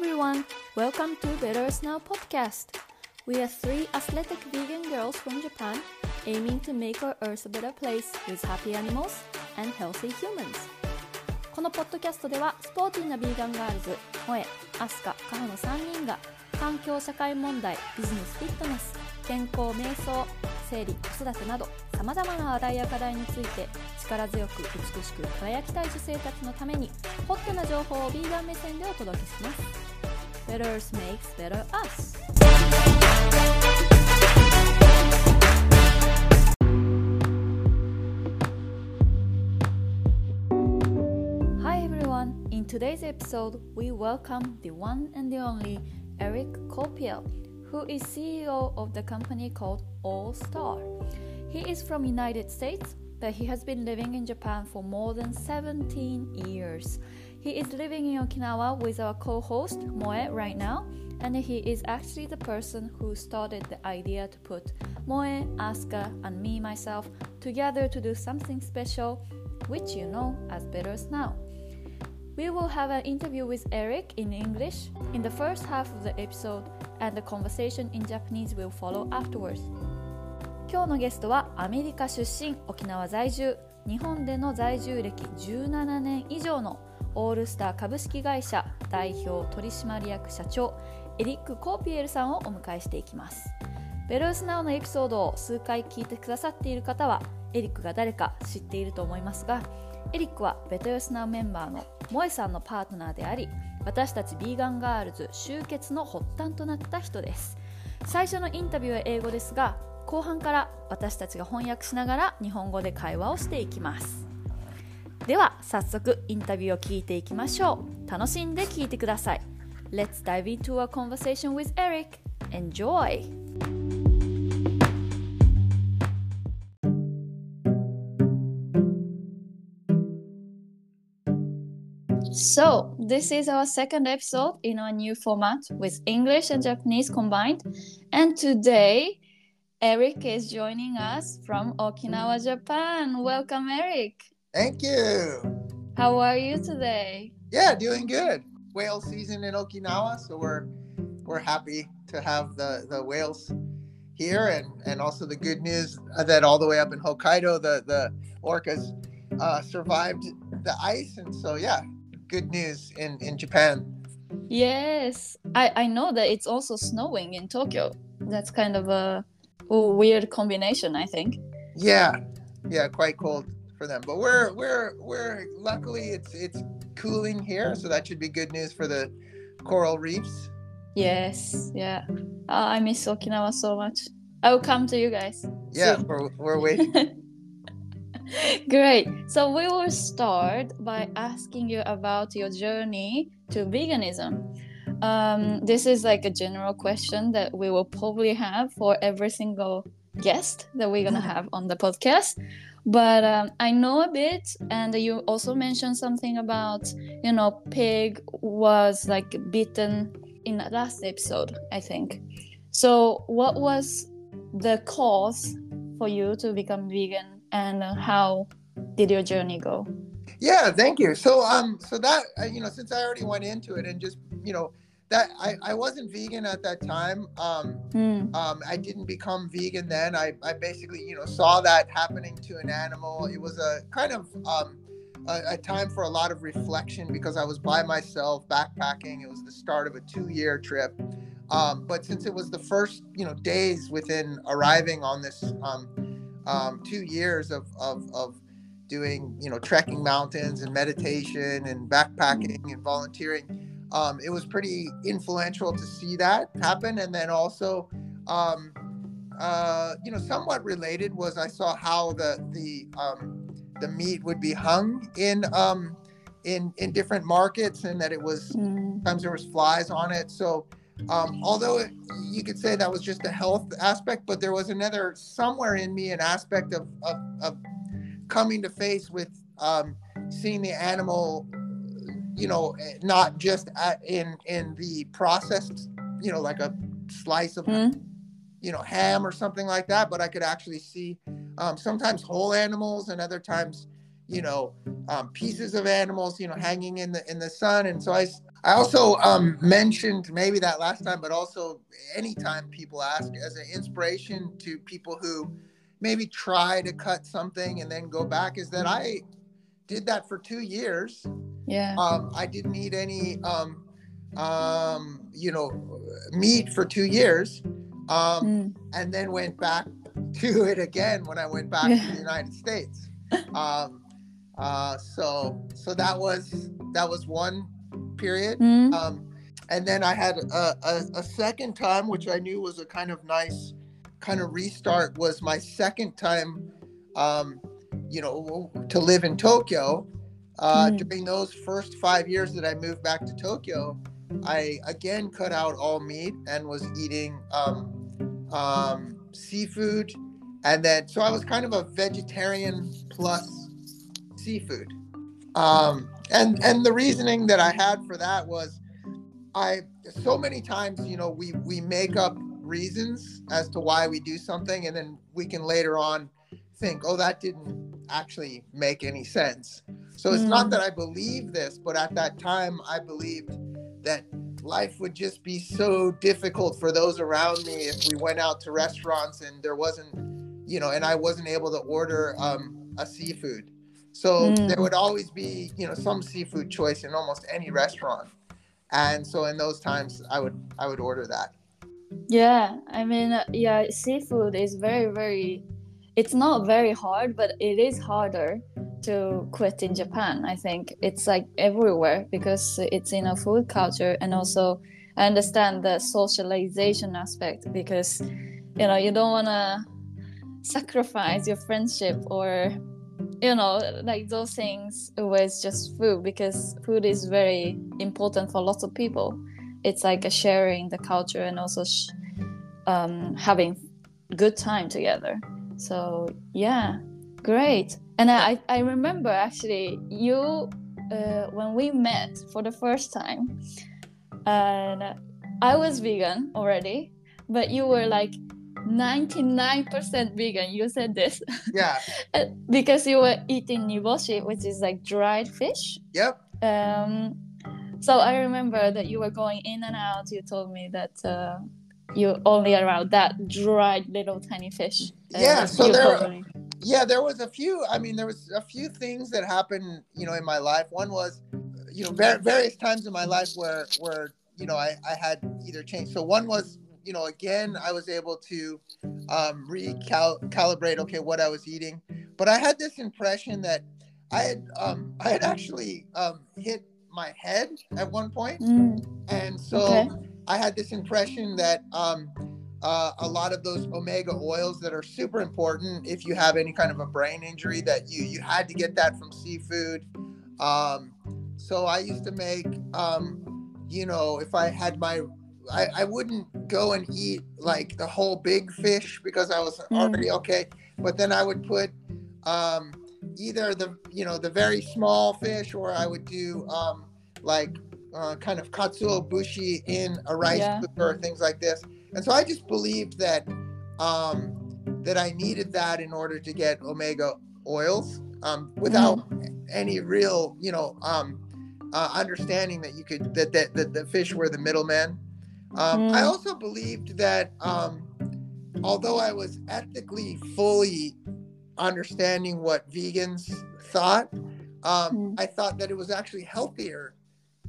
everyone, welcome to Better Snow podcast. We are three athletic vegan girls from Japan aiming to make our earth a better place with happy animals and healthy humans. このポッドキャストではスポーティーなビーガンガールズ、萌え、アスカ、カホの3人が環境社会問題、ビジネスフィットネス、健康瞑想、生理、子育てなどさまざまな話題や課題について力強く美しく輝きたい女性たちのためにホットな情報をビーガン目線でお届けします Better makes better us Hi everyone! In today's episode, we welcome the one and the only Eric Korpiel, who is CEO of the company called All Star. He is from United States, but he has been living in Japan for more than 17 years. He is living in Okinawa with our co-host Moe right now, and he is actually the person who started the idea to put Moe, Asuka, and me myself together to do something special, which you know as Better Now. We will have an interview with Eric in English in the first half of the episode, and the conversation in Japanese will follow afterwards. 今日のゲストはアメリカ出身沖縄在住日本での在住歴17年以上の オールスター株式会社代表取締役社長エリック・コーピエルさんをお迎えしていきます。ベルースナウのエピソードを数回聞いてくださっている方はエリックが誰か知っていると思いますがエリックはベトヨスナウメンバーの萌えさんのパートナーであり私たちビーガンガールズ集結の発端となった人です。最初のインタビューは英語ですが後半から私たちが翻訳しながら日本語で会話をしていきます。では早速インタビューを聞いていきましょう楽しんで聞いてください Let's dive into a conversation with Eric Enjoy! So, this is our second episode in our new format with English and Japanese combined. And today, Eric is joining us from Okinawa, Japan. Welcome, Eric. Thank you. How are you today? Yeah, doing good. Whale season in Okinawa, so we're we're happy to have the the whales here, and and also the good news that all the way up in Hokkaido, the the orcas uh, survived the ice, and so yeah, good news in in Japan. Yes, I I know that it's also snowing in Tokyo. That's kind of a, a weird combination, I think. Yeah, yeah, quite cold for them, but we're we're we're luckily it's it's cooling here, so that should be good news for the coral reefs. Yes, yeah. Uh, I miss Okinawa so much. I will come to you guys. Yeah, soon. we're we're waiting. Great. So we will start by asking you about your journey to veganism. Um, this is like a general question that we will probably have for every single guest that we're gonna have on the podcast. But um, I know a bit, and you also mentioned something about you know pig was like bitten in the last episode, I think. So what was the cause for you to become vegan, and how did your journey go? Yeah, thank you. So um, so that uh, you know, since I already went into it and just you know that I, I wasn't vegan at that time. Um, Mm. um, I didn't become vegan then. I, I basically you know saw that happening to an animal. It was a kind of um, a, a time for a lot of reflection because I was by myself backpacking. It was the start of a two-year trip. Um, but since it was the first you know days within arriving on this um, um, two years of, of, of doing you know trekking mountains and meditation and backpacking and volunteering um, it was pretty influential to see that happen and then also um, uh, you know somewhat related was i saw how the the um, the meat would be hung in um, in in different markets and that it was Mm. sometimes there was flies on it so um, although it, you could say that was just a health aspect but there was another somewhere in me an aspect of of, of coming to face with um, seeing the animal you know not just at, in in the processed you know like a slice of Mm. you know ham or something like that but i could actually see um, sometimes whole animals and other times you know um, pieces of animals you know hanging in the in the sun and so I I also um, mentioned maybe that last time, but also anytime people ask as an inspiration to people who maybe try to cut something and then go back is that I did that for two years. Yeah. Um, I didn't eat any, um, um, you know, meat for two years, um, Mm. and then went back to it again when I went back to the United States. Um, uh, so, so that was that was one period. Mm. Um, and then I had a, a, a second time, which I knew was a kind of nice kind of restart, was my second time, um, you know, to live in Tokyo. Uh, Mm. During those first five years that I moved back to Tokyo, I again cut out all meat and was eating um, um, seafood. And then, so I was kind of a vegetarian plus seafood. Um, and and the reasoning that I had for that was, I so many times you know we we make up reasons as to why we do something, and then we can later on think, oh, that didn't actually make any sense. So it's not Mm. that I believe this, but at that time I believed that life would just be so difficult for those around me if we went out to restaurants and there wasn't, you know, and I wasn't able to order um, a seafood. So Mm. there would always be, you know, some seafood choice in almost any restaurant. And so in those times I would I would order that. Yeah, I mean, uh, yeah, seafood is very, very. It's not very hard, but it is harder to quit in Japan. I think it's like everywhere because it's in a food culture, and also I understand the socialization aspect because you know you don't want to sacrifice your friendship or you know like those things with just food because food is very important for lots of people it's like a sharing the culture and also um, having good time together so yeah great and i i remember actually you uh, when we met for the first time and i was vegan already but you were like 99% vegan you said this Yeah. because you were eating niboshi which is like dried fish Yep. um, so I remember that you were going in and out. You told me that uh, you only around that dried little tiny fish. Uh, Yeah, so there- yeah there was a few i mean there was a few things that happened you know in my life one was you know var- various times in my life where where you know i i had either changed so one was you know again i was able to um recalibrate okay what i was eating but i had this impression that i had um i had actually um hit my head at one point Mm, and so Okay. I had this impression that um, uh, a lot of those omega oils that are super important if you have any kind of a brain injury that you you had to get that from seafood. Um, so I used to make, um, you know, if I had my, I, I wouldn't go and eat like the whole big fish because I was already okay. But then I would put um, either the, you know, the very small fish or I would do um, like uh, kind of katsuo bushi in a rice Yeah. cooker, things like this. And so I just believed that um, that I needed that in order to get omega oils um, without any real, you know, um, uh, understanding that you could that that, that the fish were the middleman. Um, I Mm. also believed that um, although I was ethically fully understanding what vegans thought, um, Mm. I thought that it was actually healthier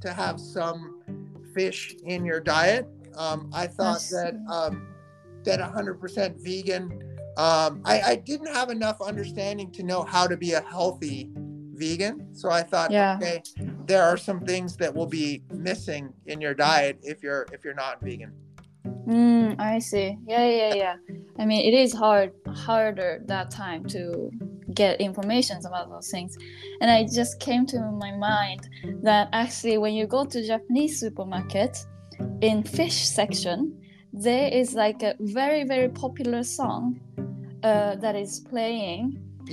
to have some fish in your diet. Um, I thought I that um, that 100% vegan. Um, I, I didn't have enough understanding to know how to be a healthy vegan. So I thought, Yeah. okay, there are some things that will be missing in your diet if you're if you're not vegan. Mm, I see. Yeah, yeah, yeah. I mean, it is hard, harder that time to get information about those things. And I just came to my mind that actually, when you go to Japanese supermarket, in fish section, there is like a very, very popular song uh, that is playing.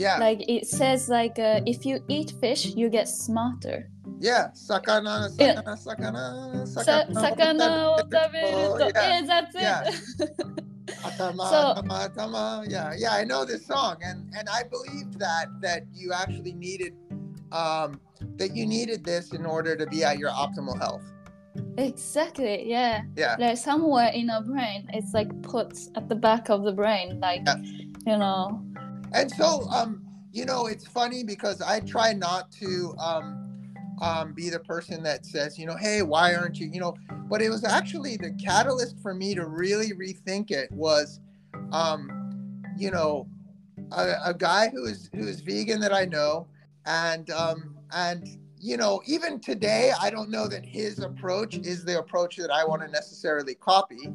Yeah, Like it says, like uh, if you eat fish, you get smarter. yeah. Sakana, Yeah. sakana, sakana, Sa- sakana. sakana to- Yeah. Yeah, that's it. Yeah. Atama, So- atama, atama. Yeah, yeah, I know this song, and and I believed that that you actually needed, um, that you needed this in order to be at your optimal health. Exactly. Yeah. Yeah. There's somewhere in our brain. It's like put at the back of the brain, like Yeah. you know. And so, um, you know, it's funny because I try not to um, um, be the person that says, you know, hey, why aren't you, you know, but it was actually the catalyst for me to really rethink it was, um, you know, a, a guy who is who is vegan that I know, and um, and you know, even today, I don't know that his approach is the approach that I want to necessarily copy.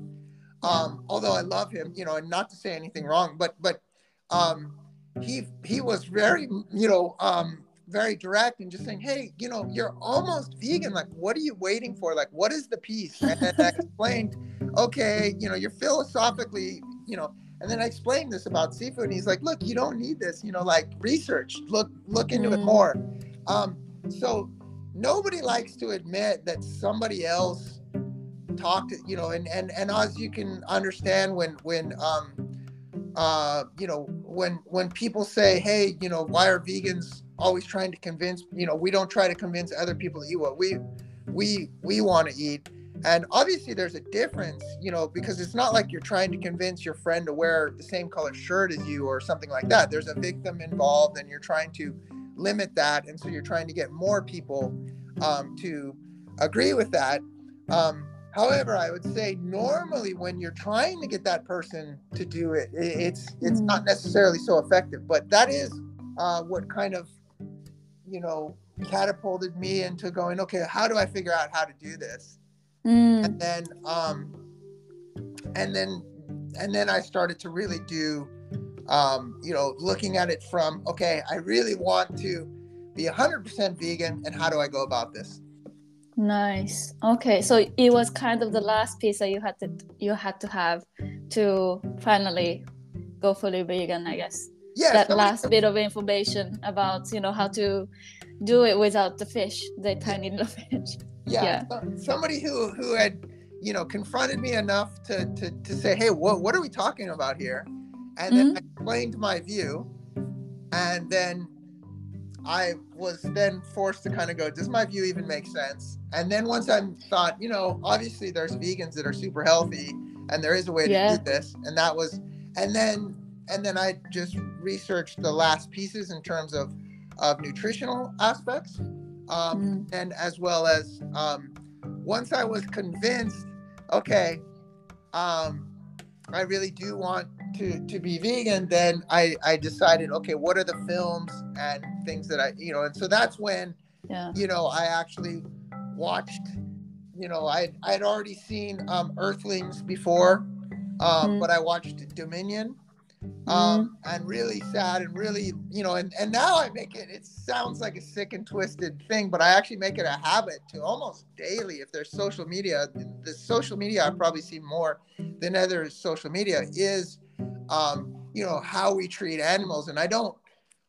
Um, although I love him, you know, and not to say anything wrong, but but um, he he was very you know um, very direct and just saying, hey, you know, you're almost vegan. Like, what are you waiting for? Like, what is the piece? And then I explained, okay, you know, you're philosophically, you know, and then I explained this about seafood, and he's like, look, you don't need this. You know, like research, look look into it Mm. more. Um, so nobody likes to admit that somebody else talked you know and and and as you can understand when when um uh you know when when people say hey you know why are vegans always trying to convince you know we don't try to convince other people to eat what we we we want to eat. And obviously there's a difference you know because it's not like you're trying to convince your friend to wear the same color shirt as you or something like that. There's a victim involved and you're trying to limit that. And so you're trying to get more people um, to agree with that. Um, however i would say normally when you're trying to get that person to do it, it's it's Mm. not necessarily so effective. But that is uh, what kind of you know catapulted me into going okay how do i figure out how to do this Mm, and then um and then and then i started to really do um you know looking at it from okay i really want to be 100% vegan and how do i go about this nice. Okay, so it was kind of the last piece that you had to you had to have to finally go fully vegan, I guess. Yeah that last bit of information about you know how to do it without the fish, the tiny little fish. yeah, yeah. somebody who who had you know confronted me enough to to, to say hey what what are we talking about here and then Mhm. i explained my view and then i was then forced to kind of go does my view even make sense and then once i thought you know obviously there's vegans that are super healthy and there is a way to Yeah. do this and that was and then and then i just researched the last pieces in terms of of nutritional aspects um, Mm, and as well as um, once I was convinced, okay, um, I really do want to to be vegan, then I I decided, okay, what are the films and things that I you know, and so that's when yeah. you know I actually watched, you know, I I'd already seen um, Earthlings before, um, Mm. but I watched Dominion um, and really sad and really you know and, and now i make it it sounds like a sick and twisted thing but i actually make it a habit to almost daily if there's social media the social media i probably see more than other social media is um, you know how we treat animals and i don't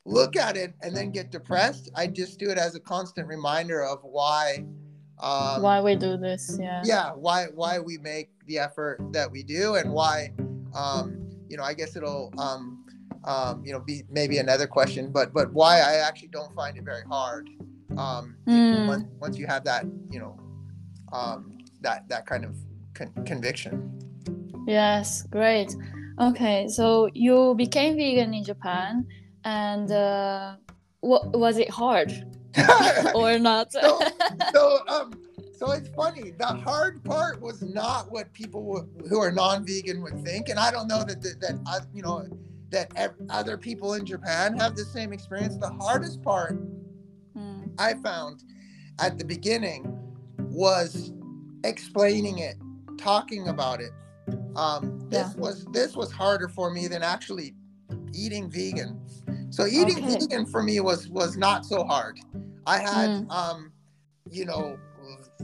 look at it and then get depressed i just do it as a constant reminder of why um, Why we do this? Yeah. yeah why why we make the effort that we do and why um you know i guess it'll um um you know be maybe another question but but why i actually don't find it very hard um Mm. once, once you have that you know um that that kind of con- conviction Yes, great. Okay, so you became vegan in Japan, and uh, what was it hard or not? so, so um so it's funny the hard part was not what people would, who are non-vegan would think and i don't know that that, that uh, you know that ev- other people in japan have the same experience the hardest part Mm, i found at the beginning was explaining it talking about it um this Yeah. was this was harder for me than actually eating vegan so eating Okay. vegan for me was was not so hard i had Mm. um you know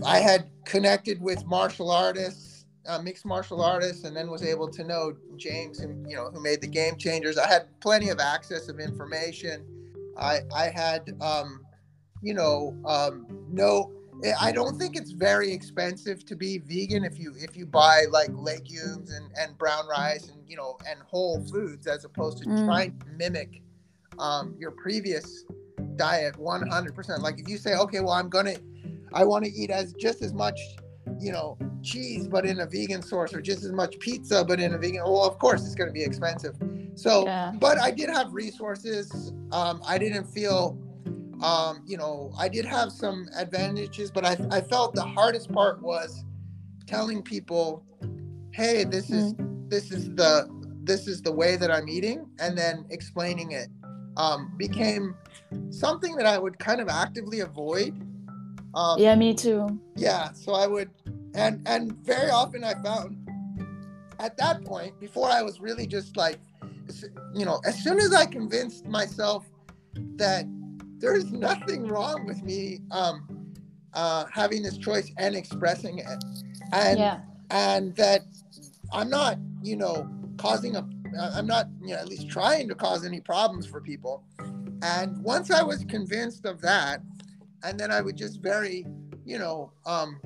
i had connected with martial artists uh, mixed martial artists and then was able to know james who you know who made the game changers i had plenty of access of information i i had um you know um no I don't think it's very expensive to be vegan if you if you buy like legumes and, and brown rice and you know and whole foods as opposed to Mm. trying to mimic um, your previous diet 100%. Like if you say, okay, well I'm gonna I want to eat as just as much you know, cheese but in a vegan source, or just as much pizza but in a vegan. Well, of course it's going to be expensive. So, Yeah. but I did have resources. Um, I didn't feel, um, you know, I did have some advantages, but I, I felt the hardest part was telling people, hey, this is this is the this is the way that I'm eating, and then explaining it um, became something that I would kind of actively avoid. Um, Yeah, me too. yeah so i would and and very often i found at that point before i was really just like you know as soon as i convinced myself that there's nothing wrong with me um uh having this choice and expressing it and yeah. and that i'm not you know causing a i'm not you know at least trying to cause any problems for people and once i was convinced of that and then i would just very you know um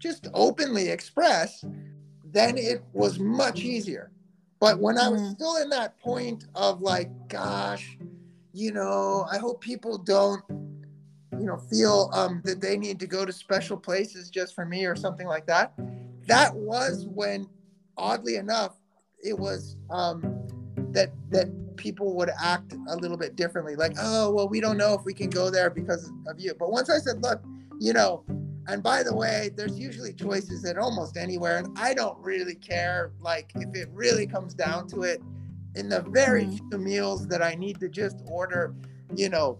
just openly express then it was much easier but when i was Mhm. still in that point of like gosh you know i hope people don't you know feel um that they need to go to special places just for me or something like that that was when oddly enough it was um that that people would act a little bit differently like oh well we don't know if we can go there because of you but once i said look you know and by the way there's usually choices at almost anywhere and i don't really care like if it really comes down to it in the very Mhm. few meals that i need to just order you know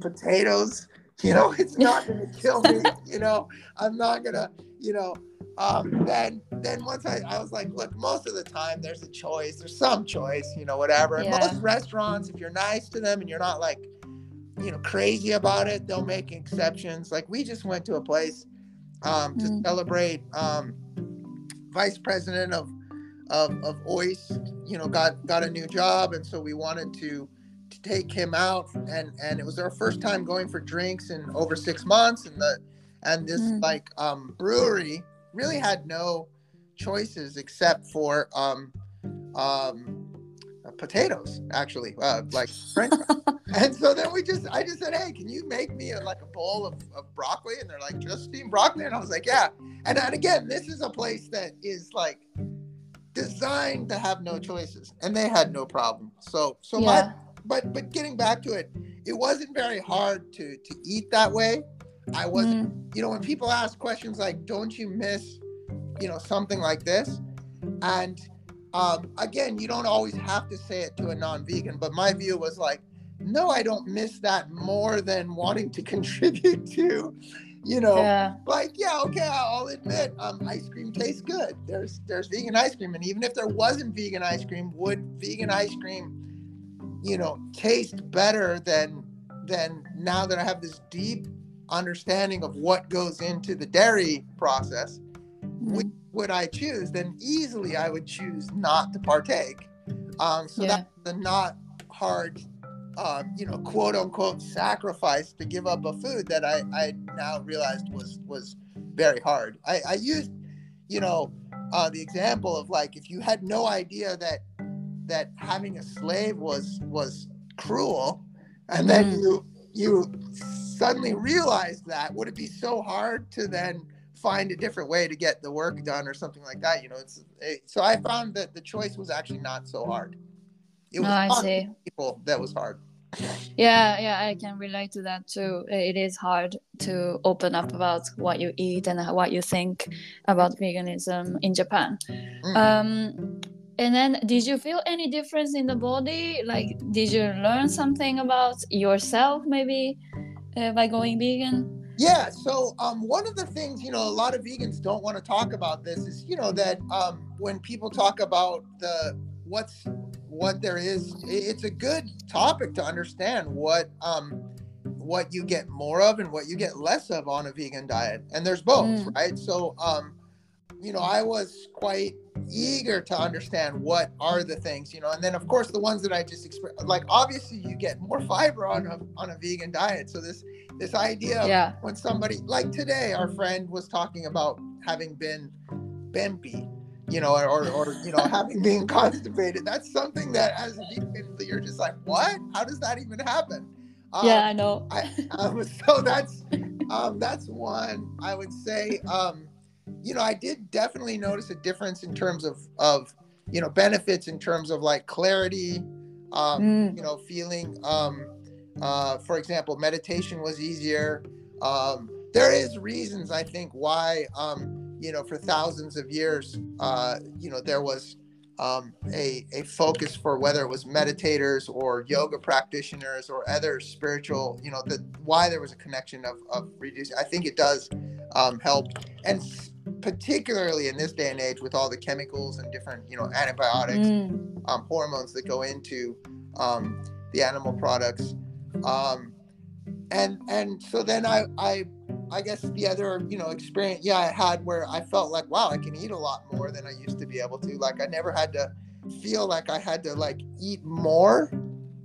potatoes you know it's not going to kill me you know i'm not going to you know um then then once I, I was like look most of the time there's a choice there's some choice you know whatever. Yeah. most restaurants if you're nice to them and you're not like you know crazy about it they'll make exceptions. Like we just went to a place um to Mm. celebrate um vice president of of of ois you know got got a new job. And so we wanted to to take him out. And and it was our first time going for drinks in over six months. And the and this Mm. like um brewery really had no choices except for um um uh, potatoes actually uh, like french and so then we just i just said hey can you make me a, like a bowl of, of broccoli? And they're like just steamed broccoli. And i was like yeah. And, and again this is a place that is like designed to have no choices and they had no problem. So so my but but getting back to it it wasn't very hard to to eat that way i wasn't Mm. you know when people ask questions like don't you miss you know something like this and um, again you don't always have to say it to a non-vegan but my view was like no i don't miss that more than wanting to contribute to you know Yeah. like yeah okay i'll admit um, ice cream tastes good there's there's vegan ice cream and even if there wasn't vegan ice cream would vegan ice cream you know taste better than than now that i have this deep understanding of what goes into the dairy process which Mm. would i choose then easily i would choose not to partake um, so Yeah. that's the not hard um, you know quote unquote sacrifice to give up a food that i i now realized was was very hard i i used you know uh, the example of like if you had no idea that that having a slave was was cruel and then Mm. you you suddenly realized that would it be so hard to then find a different way to get the work done or something like that you know it's it, so i found that the choice was actually not so hard it was Oh, I see. people that was hard Yeah, yeah, I can relate to that too. It is hard to open up about what you eat and what you think about veganism in Japan. Mm. Um, and then, did you feel any difference in the body? Like, did you learn something about yourself maybe uh, by going vegan? Yeah. So um, one of the things you know a lot of vegans don't want to talk about this is you know that um, when people talk about the what's what there is, it's a good topic to understand what um, what you get more of and what you get less of on a vegan diet, and there's both, Mm. right? So um, you know I was quite eager to understand what are the things you know and then of course the ones that i just exp- like obviously you get more fiber on a on a vegan diet so this this idea Yeah, when somebody like today our friend was talking about having been bempy you know or, or you know having been constipated that's something that as a vegan you're just like what how does that even happen um, yeah, I know. I, um, so that's um, that's one I would say. Um, you know, I did definitely notice a difference in terms of of you know benefits in terms of like clarity, um, Mm. you know, feeling. Um, uh, for example, meditation was easier. Um, there is reasons I think why um, you know for thousands of years uh, you know there was um, a a focus for whether it was meditators or yoga practitioners or other spiritual you know the why there was a connection of of reducing. I think it does um, help and particularly in this day and age with all the chemicals and different you know antibiotics Mm. um, hormones that go into um, the animal products. Um, and and so then I, I I guess the other you know experience yeah I had where I felt like wow I can eat a lot more than I used to be able to like I never had to feel like I had to like eat more.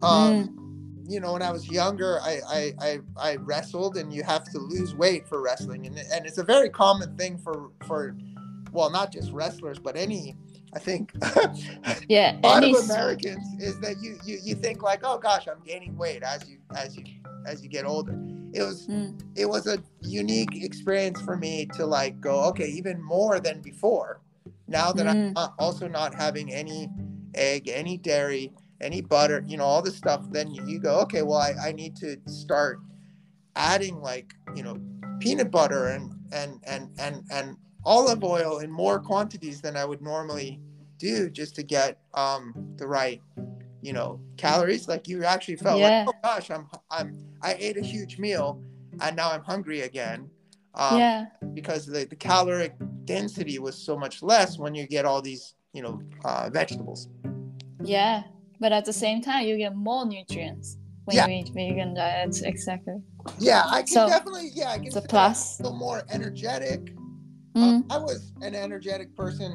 Um, You know, when I was younger, I, I I I wrestled, and you have to lose weight for wrestling, and and it's a very common thing for for well not just wrestlers but any I think Yeah. a lot of Americans is that you, you you think like, oh gosh, I'm gaining weight as you as you as you get older. It was Mm. it was a unique experience for me to like go, okay, even more than before. Now that I'm Mm. also not having any egg, any dairy, any butter, you know, all this stuff, then you, go, okay, well, I, I need to start adding like, you know, peanut butter and and and and and olive oil in more quantities than I would normally do just to get um the right you know calories like you actually felt Yeah. like oh gosh i'm i'm i ate a huge meal and now i'm hungry again um, yeah. because the, the caloric density was so much less when you get all these you know uh, vegetables Yeah. But at the same time, you get more nutrients when Yeah. you eat vegan diets Exactly. yeah i can So, definitely yeah i can It's a plus. feel more energetic Uh, Mm. I was an energetic person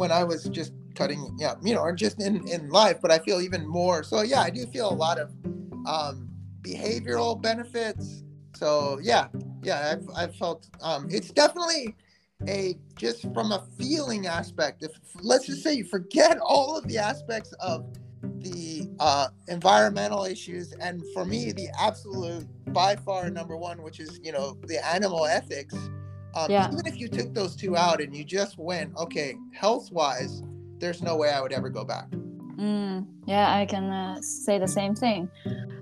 when I was just cutting, yeah, you know, or just in in life. But I feel even more. So yeah, I do feel a lot of um, behavioral benefits. So yeah, yeah, I've I've felt um, it's definitely a just from a feeling aspect. If let's just say you forget all of the aspects of the uh, environmental issues, and for me, the absolute by far number one, which is you know the animal ethics. Um, Yeah. Even if you took those two out and you just went, okay, health wise, there's no way I would ever go back. Mm, yeah, I can uh, say the same thing.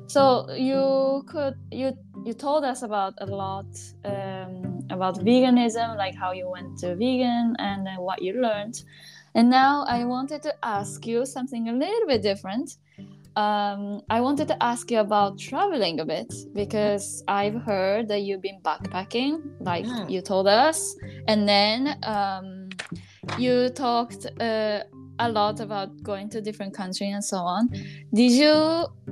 So you could you you told us about a lot um, about veganism, like how you went to vegan and uh, what you learned. And now I wanted to ask you something a little bit different. Um, I wanted to ask you about traveling a bit because I've heard that you've been backpacking, like Mm. you told us, and then um, you talked uh, a lot about going to different countries and so on. Did you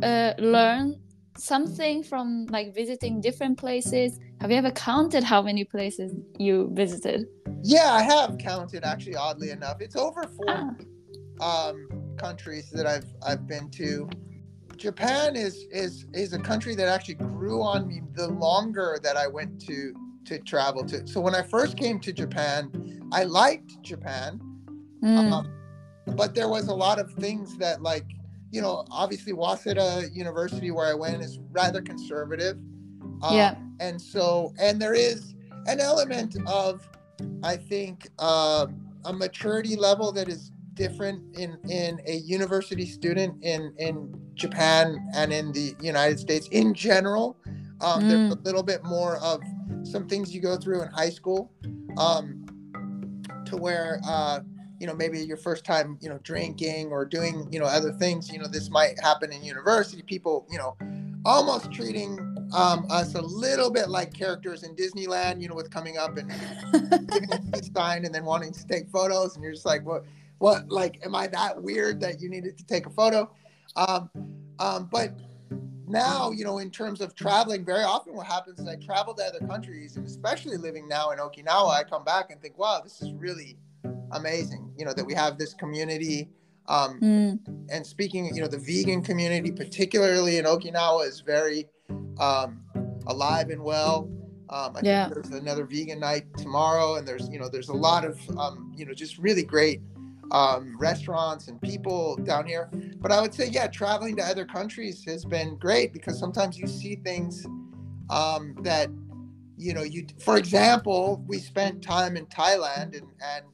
uh, learn something from like visiting different places? Have you ever counted how many places you visited? Yeah, I have counted actually. Oddly enough, it's over Ah. um, countries that I've I've been to. Japan is is is a country that actually grew on me the longer that I went to to travel to. So when I first came to Japan, I liked Japan, Mm, um, but there was a lot of things that like you know obviously Waseda University where I went is rather conservative. Um, yeah. and so and there is an element of i think um, a maturity level that is different in in a university student in in japan and in the united states in general um, there's a little bit more of some things you go through in high school um, to where uh, you know maybe your first time you know drinking or doing you know other things you know this might happen in university people you know almost treating um, us a little bit like characters in Disneyland, you know, with coming up and giving a sign and then wanting to take photos, and you're just like, what, what, like, am I that weird that you needed to take a photo? Um, um, but now, you know, in terms of traveling, very often what happens is I travel to other countries, and especially living now in Okinawa, I come back and think, wow, this is really amazing. You know, that we have this community. Um, Mm, and speaking, you know, the vegan community, particularly in Okinawa, is very um, alive and well. Um, I Yeah. think there's another vegan night tomorrow, and there's, you know, there's a lot of, um, you know, just really great um, restaurants and people down here. But I would say, yeah, traveling to other countries has been great because sometimes you see things um, that you know, you for example, we spent time in Thailand and and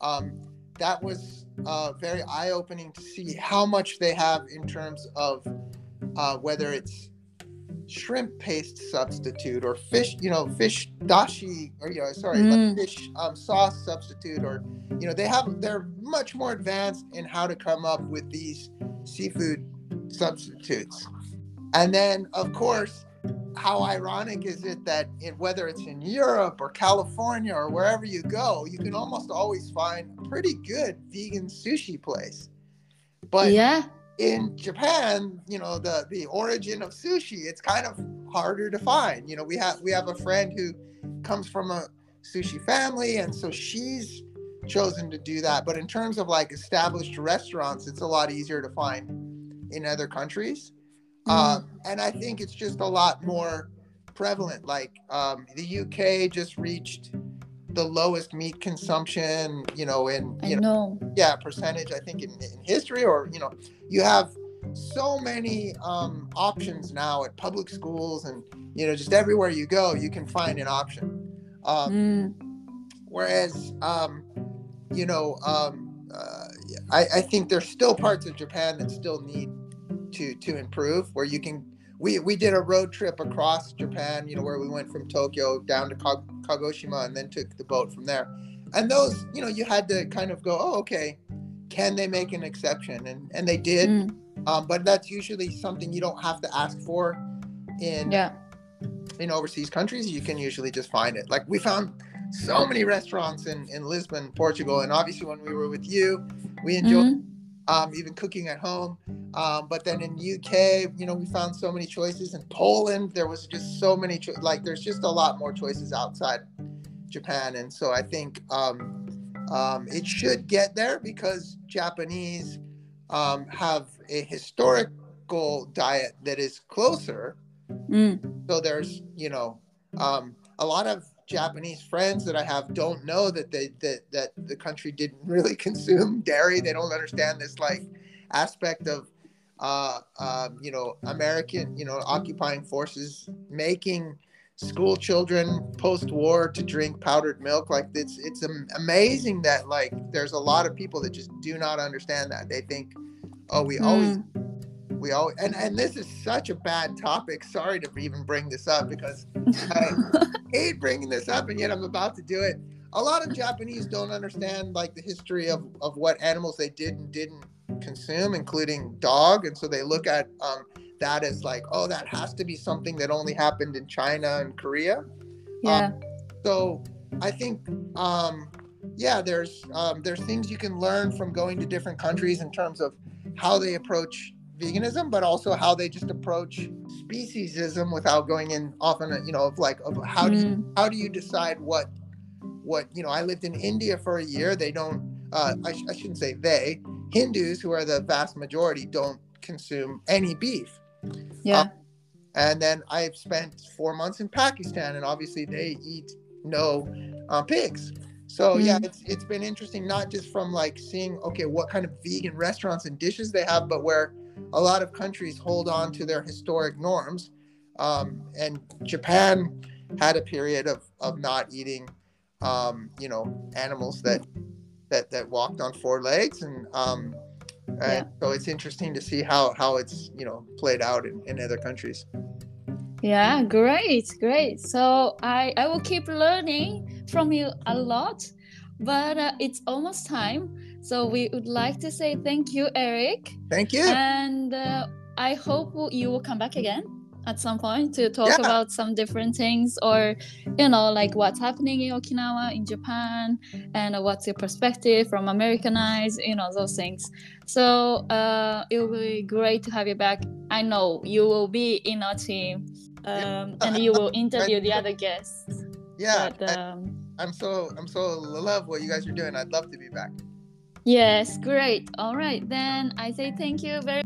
um, that was uh, very eye opening to see how much they have in terms of uh, whether it's shrimp paste substitute or fish, you know, fish dashi or you know, sorry, Mm. like fish um, sauce substitute or you know, they have they're much more advanced in how to come up with these seafood substitutes. And then of course, how ironic is it that in, whether it's in Europe or California or wherever you go, you can almost always find a pretty good vegan sushi place. But yeah. In Japan, you know, the the origin of sushi, it's kind of harder to find. You know, we have we have a friend who comes from a sushi family, and so she's chosen to do that. But in terms of like established restaurants, it's a lot easier to find in other countries. Um, and I think it's just a lot more prevalent. Like um, the UK just reached the lowest meat consumption, you know, in you know know. yeah percentage i think in, in history or you know you have so many um, options now at public schools and you know just everywhere you go you can find an option um, Mm. whereas um, you know um, uh, I, I think there's still parts of japan that still need to to improve where you can we, we did a road trip across japan you know where we went from tokyo down to Kag- kagoshima and then took the boat from there and those you know you had to kind of go oh okay can they make an exception and and they did Mm. um, but that's usually something you don't have to ask for in Yeah. in overseas countries you can usually just find it like we found so many restaurants in in lisbon portugal and obviously when we were with you we enjoyed Mhm. Um, even cooking at home. Um, but then in uk you know we found so many choices. In poland there was just so many cho- like there's just a lot more choices outside japan. And so i think um, um, it should get there because japanese um, have a historical diet that is closer. Mm. so there's you know um, a lot of japanese friends that i have don't know that they that that the country didn't really consume dairy. They don't understand this like aspect of uh, um, you know american you know occupying forces making school children post-war to drink powdered milk. Like it's it's amazing that like there's a lot of people that just do not understand that. They think oh we always Mm. We all and and this is such a bad topic. Sorry to even bring this up because i hate bringing this up and yet i'm about to do it. A lot of japanese don't understand like the history of of what animals they did and didn't consume including dog and so they look at um that as like oh that has to be something that only happened in china and korea. Yeah. so I think, um, yeah, there's um, there's things you can learn from going to different countries in terms of how they approach veganism, but also how they just approach speciesism without going in often, you know, of like of how do you, Mm. how do you decide what what you know? I lived in India for a year. They don't. Uh, I, sh- I shouldn't say they. Hindus, who are the vast majority, don't consume any beef. yeah. And then I've spent four months in Pakistan, and obviously they eat no uh, pigs. So yeah, Mm. it's it's been interesting, not just from like seeing okay what kind of vegan restaurants and dishes they have, but where a lot of countries hold on to their historic norms. Um, and Japan had a period of of not eating, um, you know, animals that that that walked on four legs, and um, and so it's interesting to see how how it's you know played out in, in other countries. Yeah, great, great. So I I will keep learning from you a lot, but uh, it's almost time. So we would like to say thank you, Eric, Thank you. and uh, I hope you will come back again at some point to talk Yeah. about some different things, or you know, like what's happening in Okinawa, in Japan, and what's your perspective from Americanized, you know, those things. So uh, it will be great to have you back. I know you will be in our team, um, and you will interview the other guests. yeah, But, I, um, I'm so I'm so love what you guys are doing. I'd love to be back. Yes, great. All right, then I say thank you very.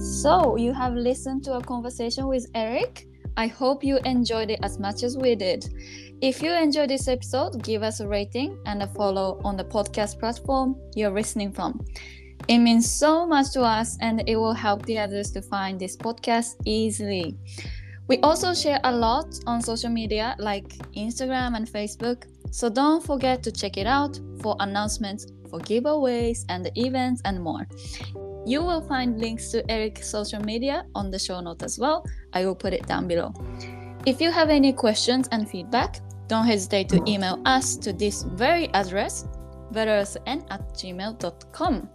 So you have listened to a conversation with Eric I hope you enjoyed it as much as we did. If you enjoyed this episode, give us a rating and a follow on the podcast platform you're listening from. It means so much to us and it will help the others to find this podcast easily. We also share a lot on social media like Instagram and Facebook, so don't forget to check it out for announcements, for giveaways, and events and more. You will find links to Eric's social media on the show note as well. I will put it down below. If you have any questions and feedback, don't hesitate to email us to this very address, vetersn at gmail.com.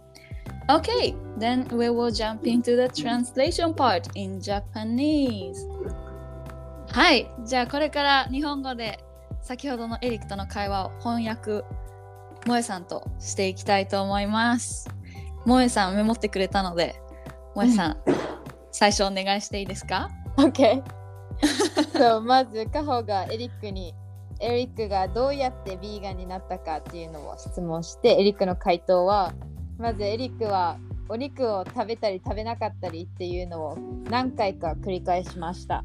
Okay, then we will jump into the translation part in Japanese. はい、じゃあこれから日本語で先ほどのエリックとの会話を翻訳、萌えさんとしていきたいと思います。萌えさんメモってくれたので、萌えさん、最初お願いしていいですか？OK そうまずカホがエリックにエリックがどうやってビーガンになったかっていうのを質問してエリックの回答はまずエリックはお肉を食べたり食べなかったりっていうのを何回か繰り返しました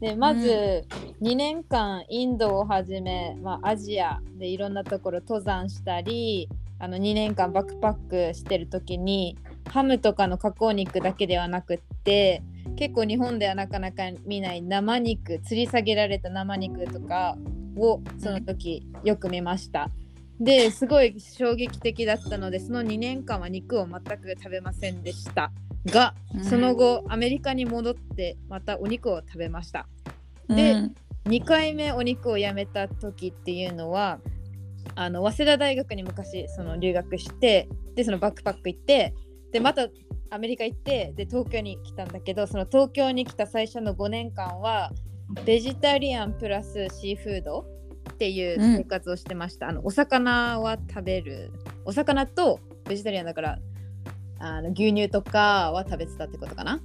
でまず2年間インドをはじめ、まあ、アジアでいろんなところ登山したりあの2年間バックパックしてる時にハムとかの加工肉だけではなくって結構日本ではなかなか見ない生肉吊り下げられた生肉とかをその時よく見ました。ですごい衝撃的だったのでその2年間は肉を全く食べませんでした。がその後アメリカに戻ってまたお肉を食べました。でうん。2回目お肉をやめた時っていうのはあの早稲田大学に昔その留学してでそのバックパック行ってでまたアメリカ行ってで東京に来たんだけどその東京に来た最初の5年間はベジタリアンプラスシーフードっていう生活をしてました、あのお魚は食べる。お魚とベジタリアンだからあの牛乳とかは食べてたってことかな。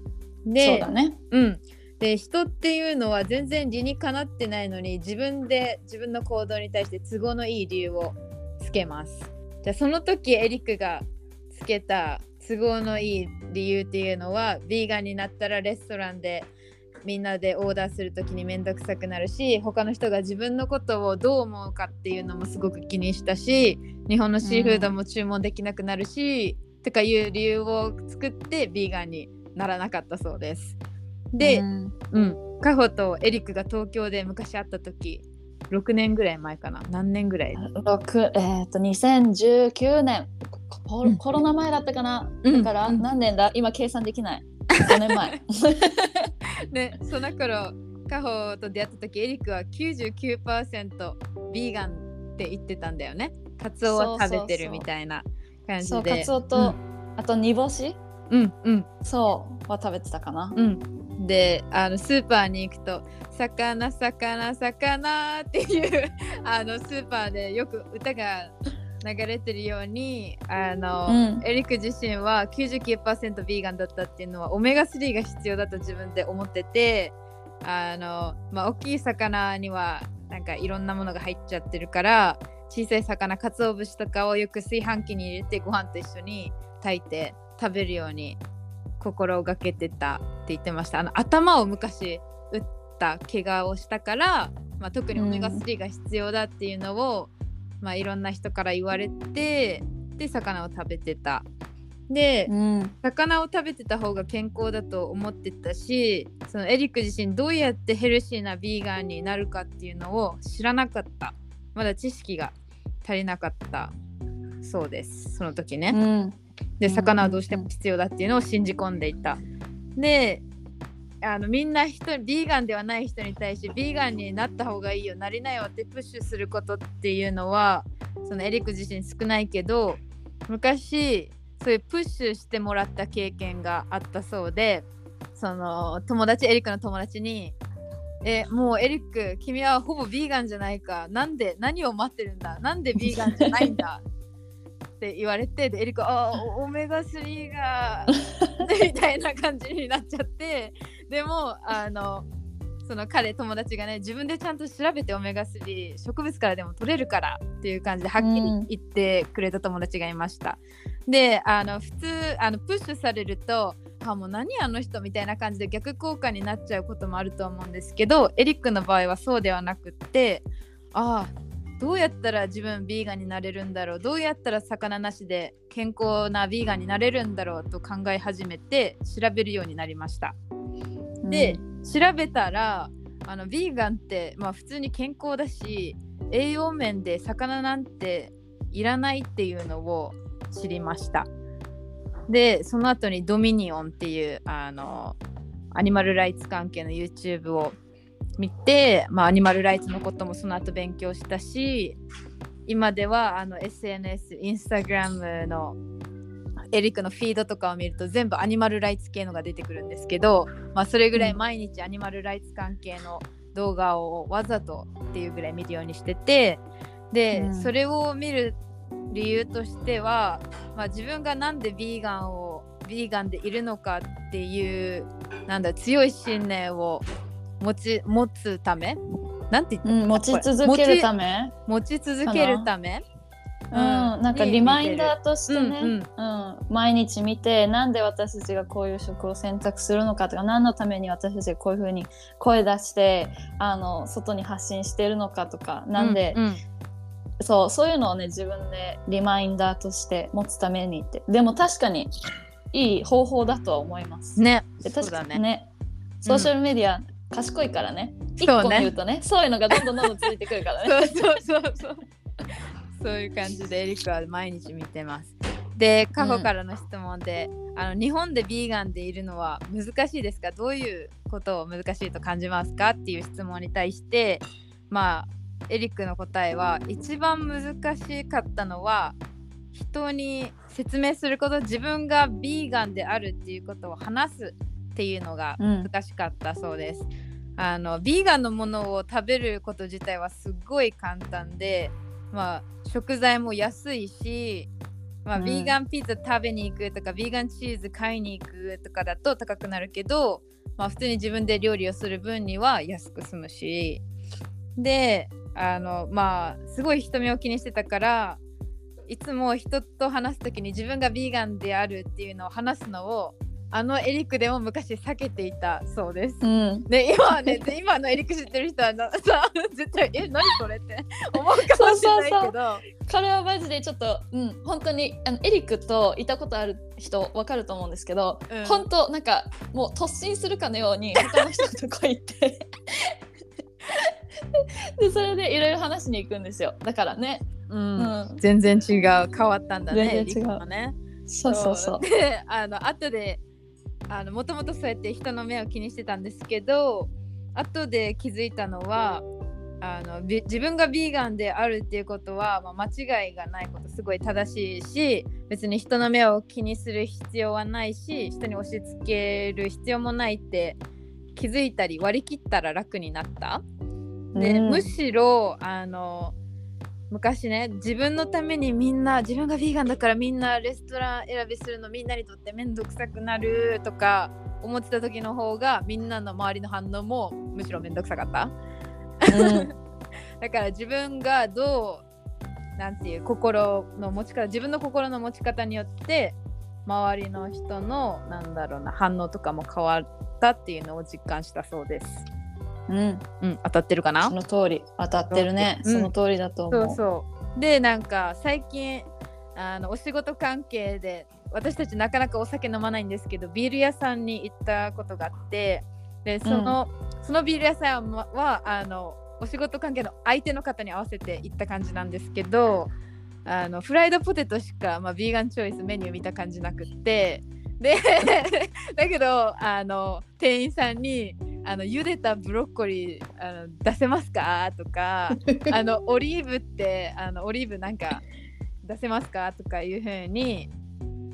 でそうだね。うん、で人っていうのは全然理にかなってないのに自分で自分の行動に対して都合のいい理由をつけます。じゃあその時エリックがつけた都合のいい理由っていうのはヴィーガンになったらレストランでみんなでオーダーする時にめんどくさくなるし他の人が自分のことをどう思うかっていうのもすごく気にしたし日本のシーフードも注文できなくなるし、とかいう理由を作ってヴィーガンにならなかったそうです。で、うん。うん、カホとエリックが東京で昔会った時6年ぐらい前かな。何年ぐらい？六えっ、と2019年。コロナ前だったかな、うん。だからうん。何年だ？今計算できない5年前。で その頃カホと出会った時エリックは99%ビーガンって言ってたんだよね。カツオは食べてるみたいな感じで。そうカツオと、あと煮干し？うんうん。そうは食べてたかな、うん。であのスーパーに行くと「魚魚魚」っていうあのスーパーでよく歌が流れてるようにあの、うん。エリック自身は99%ビーガンだったっていうのはオメガ3が必要だと自分で思っててあの、まあ、大きい魚にはなんかいろんなものが入っちゃってるから小さい魚鰹節とかをよく炊飯器に入れてご飯と一緒に炊いて食べるように心がけてたって言ってました。あの頭を昔打った怪我をしたから、まあ、特にオメガ3が必要だっていうのを、まあ、いろんな人から言われてで魚を食べてた。で、うん。魚を食べてた方が健康だと思ってたしそのエリック自身どうやってヘルシーなビーガンになるかっていうのを知らなかった。まだ知識が足りなかった。そうです。その時ね、うん。でうん魚はどうしても必要だっていうのを信じ込んでいた。であのみんな人ビーガンではない人に対してビーガンになった方がいいよなりなよってプッシュすることっていうのはそのエリック自身少ないけど昔そういうプッシュしてもらった経験があったそうでその友達エリックの友達にえもうエリック君はほぼビーガンじゃないか。なんで何を待ってるんだ。なんでビーガンじゃないんだ。って言われてでエリックあおオメガ3が みたいな感じになっちゃってでもあのその彼友達がね自分でちゃんと調べてオメガ3植物からでも取れるからっていう感じではっきりうん言ってくれた友達がいました。であの普通あのプッシュされるとあもう何あの人みたいな感じで逆効果になっちゃうこともあると思うんですけどエリックの場合はそうではなくってああどうやったら自分ビーガンになれるんだろう？どうやったら魚なしで健康なビーガンになれるんだろうと考え始めて調べるようになりました。で、調べたらあのビーガンって、まあ、普通に健康だし栄養面で魚なんていらないっていうのを知りました。でその後にドミニオンっていうあのアニマルライツ関係の YouTube を見て、まあ、アニマルライツのこともその後勉強したし今ではあの SNS インスタグラムのエリックのフィードとかを見ると全部アニマルライツ系のが出てくるんですけど、まあ、それぐらい毎日アニマルライツ関係の動画をわざとっていうぐらい見るようにしててで、うん。それを見る理由としては、まあ、自分がなんでビーガンをビーガンでいるのかっていうなんだ強い信念を持ち持つため？なんて言った？うん、持ち続けるため、持ち続けるため？うん、なんかリマインダーとしてね、うんうん。毎日見てなんで私たちがこういう職を選択するのかとか何のために私たちがこういうふうに声出してあの外に発信してるのかとかなんで、うんうん。そうそういうのをね自分でリマインダーとして持つためにって。でも確かにいい方法だとは思います。ね。で確そうだね。かにね。ソーシャルメディア、賢いからね一個見るとねそういうのがどんどんどんどんついてくるからね。そうそうそうそう。そういう感じでエリックは毎日見てます。で、カホからの質問で、あの日本でビーガンでいるのは難しいですか？どういうことを難しいと感じますか？っていう質問に対して、まあ、エリックの答えは一番難しかったのは人に説明すること自分がビーガンであるっていうことを話すっていうのがうん。難しかったそうです。あのビーガンのものを食べること自体はすっごい簡単で、まあ、食材も安いし、まあうん。ビーガンピザ食べに行くとかビーガンチーズ買いに行くとかだと高くなるけど、まあ、普通に自分で料理をする分には安く済むし。であのまあすごい人目を気にしてたからいつも人と話す時に自分がビーガンであるっていうのを話すのをあのエリックでも昔避けていたそうです。うん。で今はね で今のエリック知ってる人はなさ 絶対「え何それ?」って 思うかもしれないけど。そうそう彼はマジでちょっと、うん、本当にあのエリックといたことある人わかると思うんですけど、うん。本当なんかもう突進するかのように他の人のとこ行って。でそれでいろいろ話しに行くんですよ。だからね、ううん。ん、全然違う。変わったんだね全然違う。エリックもね。そうそう。そう。であの後であのもともとそうやって人の目を気にしてたんですけど後で気づいたのはあのび自分がビーガンであるっていうことは、まあ、間違いがないことすごい正しいし別に人の目を気にする必要はないし人に押し付ける必要もないって気づいたり割り切ったら楽になった。で、うんむしろあの昔ね自分のためにみんな自分がヴィーガンだからみんなレストラン選びするのみんなにとって面倒くさくなるとか思ってた時の方がみんなの周りの反応もむしろ面倒くさかったうん だから自分がどうなんていう心の持ち方自分の心の持ち方によって周りの人のなんだろうな反応とかも変わったっていうのを実感したそうです。うん、うん、当たってるかな？その通り。当たってるね、うん。その通りだと思う。そうそう。でなんか最近あのお仕事関係で私たちなかなかお酒飲まないんですけどビール屋さんに行ったことがあってでその,、そのビール屋さんははあのお仕事関係の相手の方に合わせて行った感じなんですけどあのフライドポテトしか、まあ、ビーガンチョイスメニュー見た感じなくって。で だけどあの店員さんにあの茹でたブロッコリーあの出せますか？とか あのオリーブってあのオリーブなんか出せますか？とかいうふうに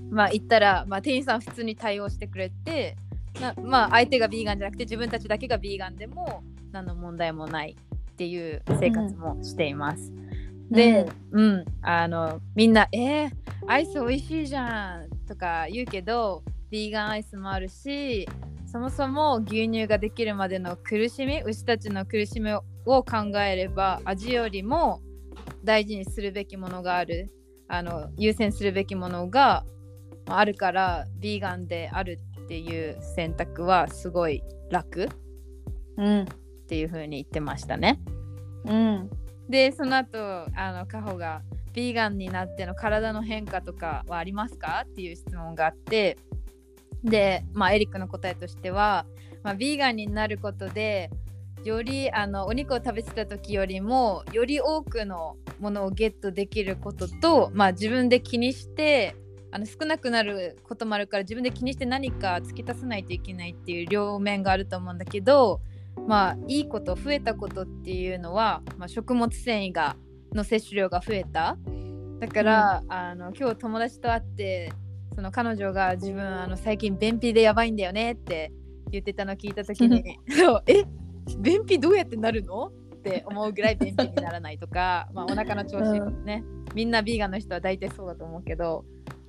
まあ言ったら、まあ、店員さん普通に対応してくれてなまあ相手がビーガンじゃなくて自分たちだけがビーガンでも何の問題もないっていう生活もしています。で、うん、あのみんな「えー、アイス美味しいじゃん」とか言うけどビーガンアイスもあるしそもそも牛乳ができるまでの苦しみ牛たちの苦しみを考えれば味よりも大事にするべきものがある。あの優先するべきものがまああるからビーガンであるっっていう選択はすごい楽。うん。っていう風に言ってましたね。うん。でその後あのカホがビーガンになっての体の変化とかはありますか？っていう質問があってで、まあ、エリックの答えとしては、まあ、ビーガンになることでよりあのお肉を食べてた時よりもより多くのものをゲットできることと、まあ、自分で気にしてあの少なくなることもあるから自分で気にして何か突き足さないといけないっていう両面があると思うんだけどまあいいこと増えたことっていうのは、まあ、食物繊維がの摂取量が増えた。だから、あの今日友達と会ってその彼女が自分あの最近便秘でやばいんだよねって言ってたの聞いた時にそうえ？便秘どうやってなるの？って思うぐらい便秘にならないとか まあお腹の調子ね、みんなビーガンの人は大体そうだと思うけど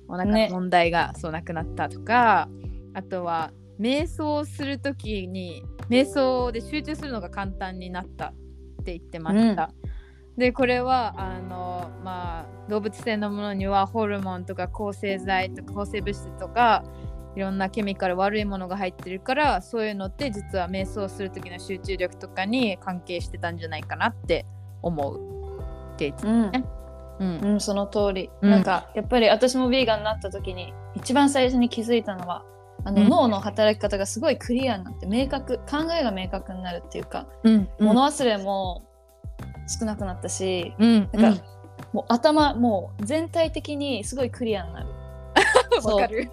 お腹ねの問題がそうなくなったとか、あとは瞑想する時に瞑想で集中するのが簡単になったって言ってました。でこれはあの、まあ、動物性のものにはホルモンとか抗生剤とか抗生物質とかいろんなケミカル悪いものが入ってるからそういうのって実は瞑想する時の集中力とかに関係してたんじゃないかなって思うって言ってたうん。ね。うん。うん、その通り、うん。なんかやっぱり私もビーガンになった時に一番最初に気づいたのはあの、うん。脳の働き方がすごいクリアになって明確考えが明確になるっていうか、うん。物忘れも少なくなったし、うんなんか、もう頭もう全体的にすごいクリアになる。うん、わかる。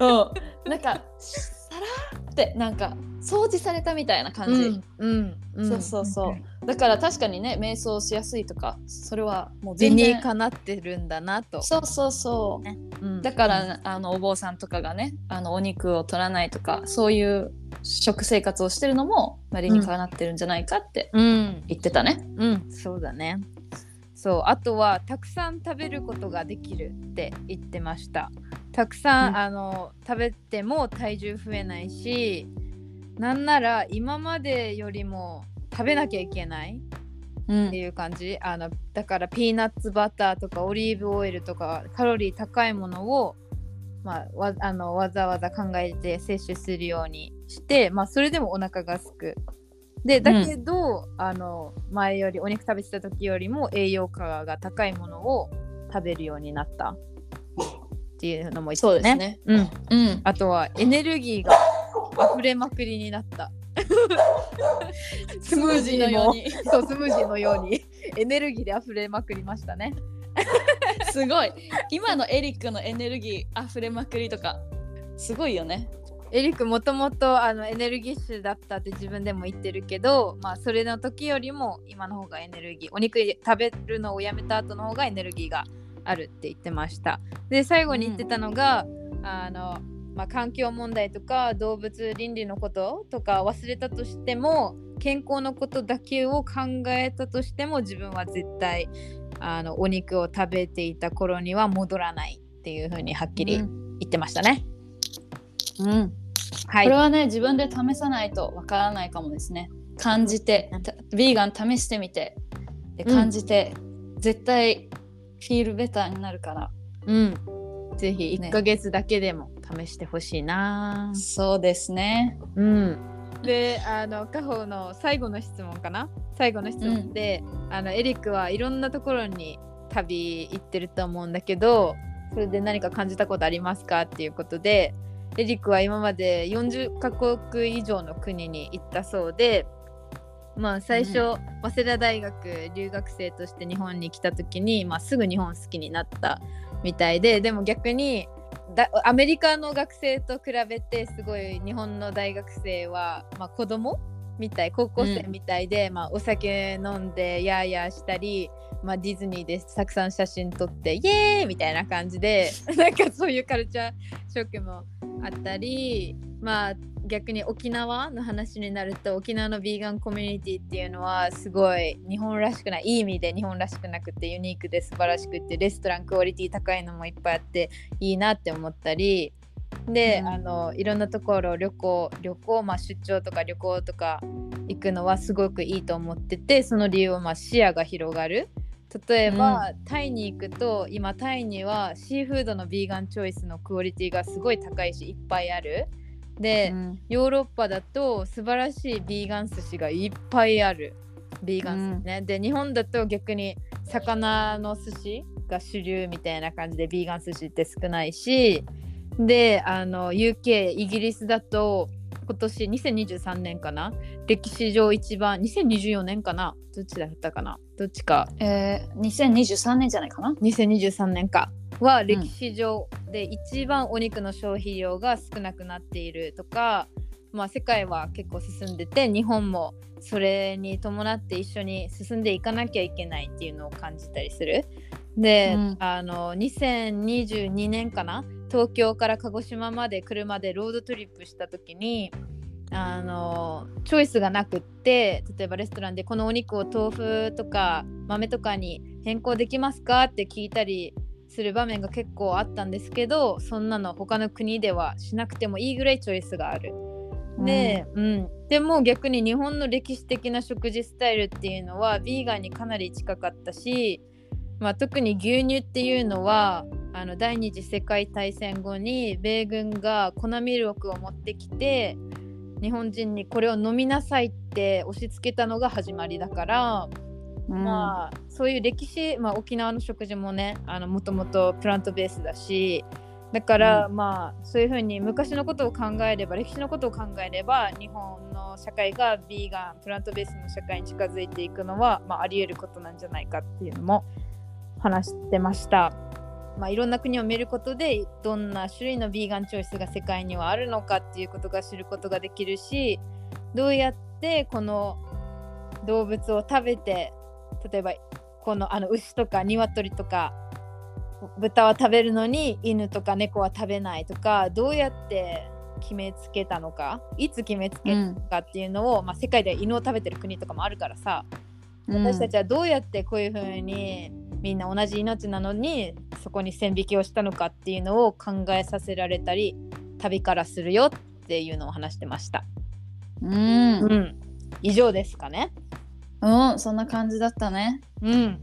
うん、なんかさらーってなんか掃除されたみたいな感じ、うんうんそうそうそう。だから確かにね瞑想しやすいとかそれはもう理全然。にかなってるんだなと。そうそうそう。うん。だから、あのお坊さんとかがねあのお肉を取らないとかそういう食生活をしてるのも、まあ、理にかなってるんじゃないかってうん、言ってたね。うん、そうだね。そう、あとはたくさん食べることができるって言ってました。たくさん、うんあの食べても体重増えないし、なんなら今までよりも食べなきゃいけないうんっていう感じ。あのだからピーナッツバターとかオリーブオイルとかカロリー高いものをまあ、わあのわざわざ考えて摂取するようにして、まあ、それでもお腹がすく。でだけど、あの前よりお肉食べてた時よりも栄養価が高いものを食べるようになった。っていうのも言ってたそうですね。うん、うん、あとはエネルギーが溢れまくりになった。スムージーのように。そうスムージーのように。エネルギーで溢れまくりましたね。すごい。今のエリックのエネルギー溢れまくりとかすごいよね。エリックもともとあのエネルギッシュだったって自分でも言ってるけど、まあ、それの時よりも今の方がエネルギーお肉食べるのをやめた後の方がエネルギーがあるって言ってました。で最後に言ってたのが、あのまあ、環境問題とか動物倫理のこととか忘れたとしても健康のことだけを考えたとしても自分は絶対あのお肉を食べていた頃には戻らないっていうふうにはっきりうん。言ってましたね。うんはい。これはね自分で試さないとわからないかもですね。感じてたビーガン試してみてでうん。感じて、絶対フィールベターになるから。うん。ぜひね。1ヶ月だけでも試してほしいな、そうですね。うん。で、あの、カホの最後の質問かな？最後の質問で、あの、エリックはいろんなところに旅行ってると思うんだけど、それで何か感じたことありますか？っていうことで、エリックは今まで40カ国以上の国に行ったそうで、まあ最初、う早稲田大学留学生として日本に来た時に、まあ、すぐ日本好きになったみたいででも逆にだアメリカの学生と比べてすごい日本の大学生は、まあ、子供みたい高校生みたいで、まあ、お酒飲んでヤーヤーしたり、まあ、ディズニーでたくさん写真撮ってイエーイみたいな感じで なんかそういうカルチャーショックもあったりまあ逆に沖縄の話になると沖縄のビーガンコミュニティっていうのはすごい日本らしくないいい意味で日本らしくなくてユニークで素晴らしくてレストランクオリティ高いのもいっぱいあっていいなって思ったり。で、うん。あのいろんなところ旅行旅行、まあ、出張とか旅行とか行くのはすごくいいと思っててその理由はまあ視野が広がる例えば、タイに行くと今タイにはシーフードのビーガンチョイスのクオリティがすごい高いしいっぱいある。で、うん。ヨーロッパだと素晴らしいビーガン寿司がいっぱいある。ビーガン寿司ね、で日本だと逆に魚の寿司が主流みたいな感じでビーガン寿司って少ないし。であの UK イギリスだと今年2023年かな？歴史上一番2024年かな？どっちだったかな？どっちか。えー、2023年じゃないかな？2023年か。は歴史上で一番お肉の消費量が少なくなっているとか、まあ、世界は結構進んでて日本もそれに伴って一緒に進んでいかなきゃいけないっていうのを感じたりする。で、うん。あの2022年かな？東京から鹿児島まで車でロードトリップした時にあのチョイスがなくって例えばレストランでこのお肉を豆腐とか豆とかに変更できますかって聞いたりする場面が結構あったんですけどそんなの他の国ではしなくてもいいぐらいチョイスがある。で,、うんでも逆に日本の歴史的な食事スタイルっていうのはビーガンにかなり近かったし、まあ、特に牛乳っていうのはあの第二次世界大戦後に米軍が粉ミルクを持ってきて日本人にこれを飲みなさいって押し付けたのが始まりだから、うん。まあそういう歴史、まあ、沖縄の食事もねもともとプラントベースだしだから、まあそういうふうに昔のことを考えれば歴史のことを考えれば日本の社会がビーガンプラントベースの社会に近づいていくのは、まあ、あり得ることなんじゃないかっていうのも話してました。まあ、いろんな国を見ることでどんな種類のビーガンチョイスが世界にはあるのかっていうことが知ることができるしどうやってこの動物を食べて例えばこのあの牛とか鶏とか豚は食べるのに犬とか猫は食べないとかどうやって決めつけたのかいつ決めつけたのかっていうのを、まあ、世界では犬を食べてる国とかもあるからさ、私たちはどうやってこういうふうにみんな同じ命なのにそこに線引きをしたのかっていうのを考えさせられたり旅からするよっていうのを話してました。うん、うん、以上ですかね。うん、そんな感じだったね。うん、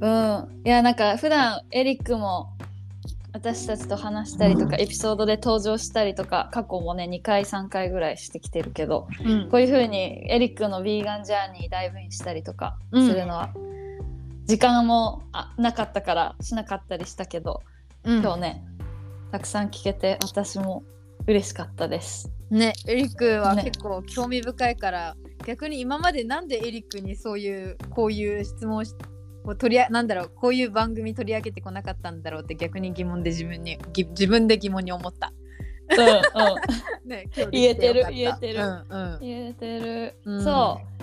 うん、いやなんか普段エリックも私たちと話したりとか、エピソードで登場したりとか過去もね2回3回ぐらいしてきてるけどうん。こういう風にエリックのヴィーガンジャーニーダイブインしたりとかすうんるのは、時間もあなかったからしなかったりしたけど、うん。今日ねたくさん聞けて私も嬉しかったです。ねエリックはね。結構興味深いから、逆に今までなんでエリックにそういうこういう質問を取りあなんだろうこういう番組取り上げてこなかったんだろうって逆に疑問で自分にぎ自分で疑問に思った。うんうん。ね、言えてる言えてる。うんうん。言えてる、うん。そう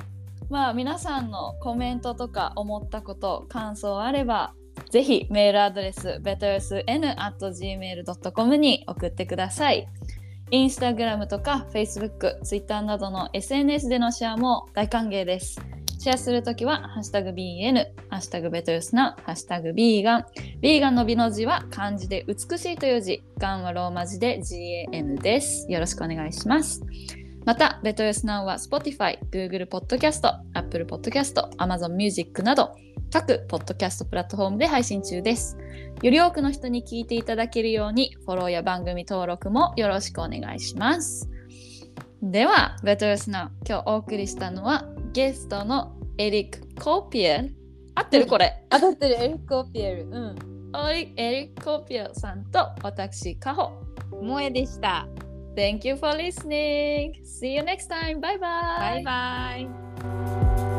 まあ皆さんのコメントとか思ったこと感想あればぜひメールアドレス bettersn.gmail.com に送ってくださいインスタグラムとか Facebook、Twitter などの SNS でのシェアも大歓迎です。シェアするときは、ハッシュタグ BN、ハッシュタグベトヨスナ、ハッシュタグビーガン。ビーガンの美の字は漢字で美しいという字、ガンはローマ字で GAN です。よろしくお願いします。また、ベトヨスナウは Spotify、Google Podcast、Apple Podcast、Amazon Music など各ポッドキャストプラットフォームで配信中です。より多くの人に聞いていただけるようにフォローや番組登録もよろしくお願いします。では、ベトヨスナウ、今日お送りしたのはゲストのエリック・コーピエル。合ってる？これ。当たってる？エリック・オピエル。うん。おいエリック・コーピエルさんと私、カホ。萌えでした。Thank you for listening. See you next time. Bye bye. Bye bye.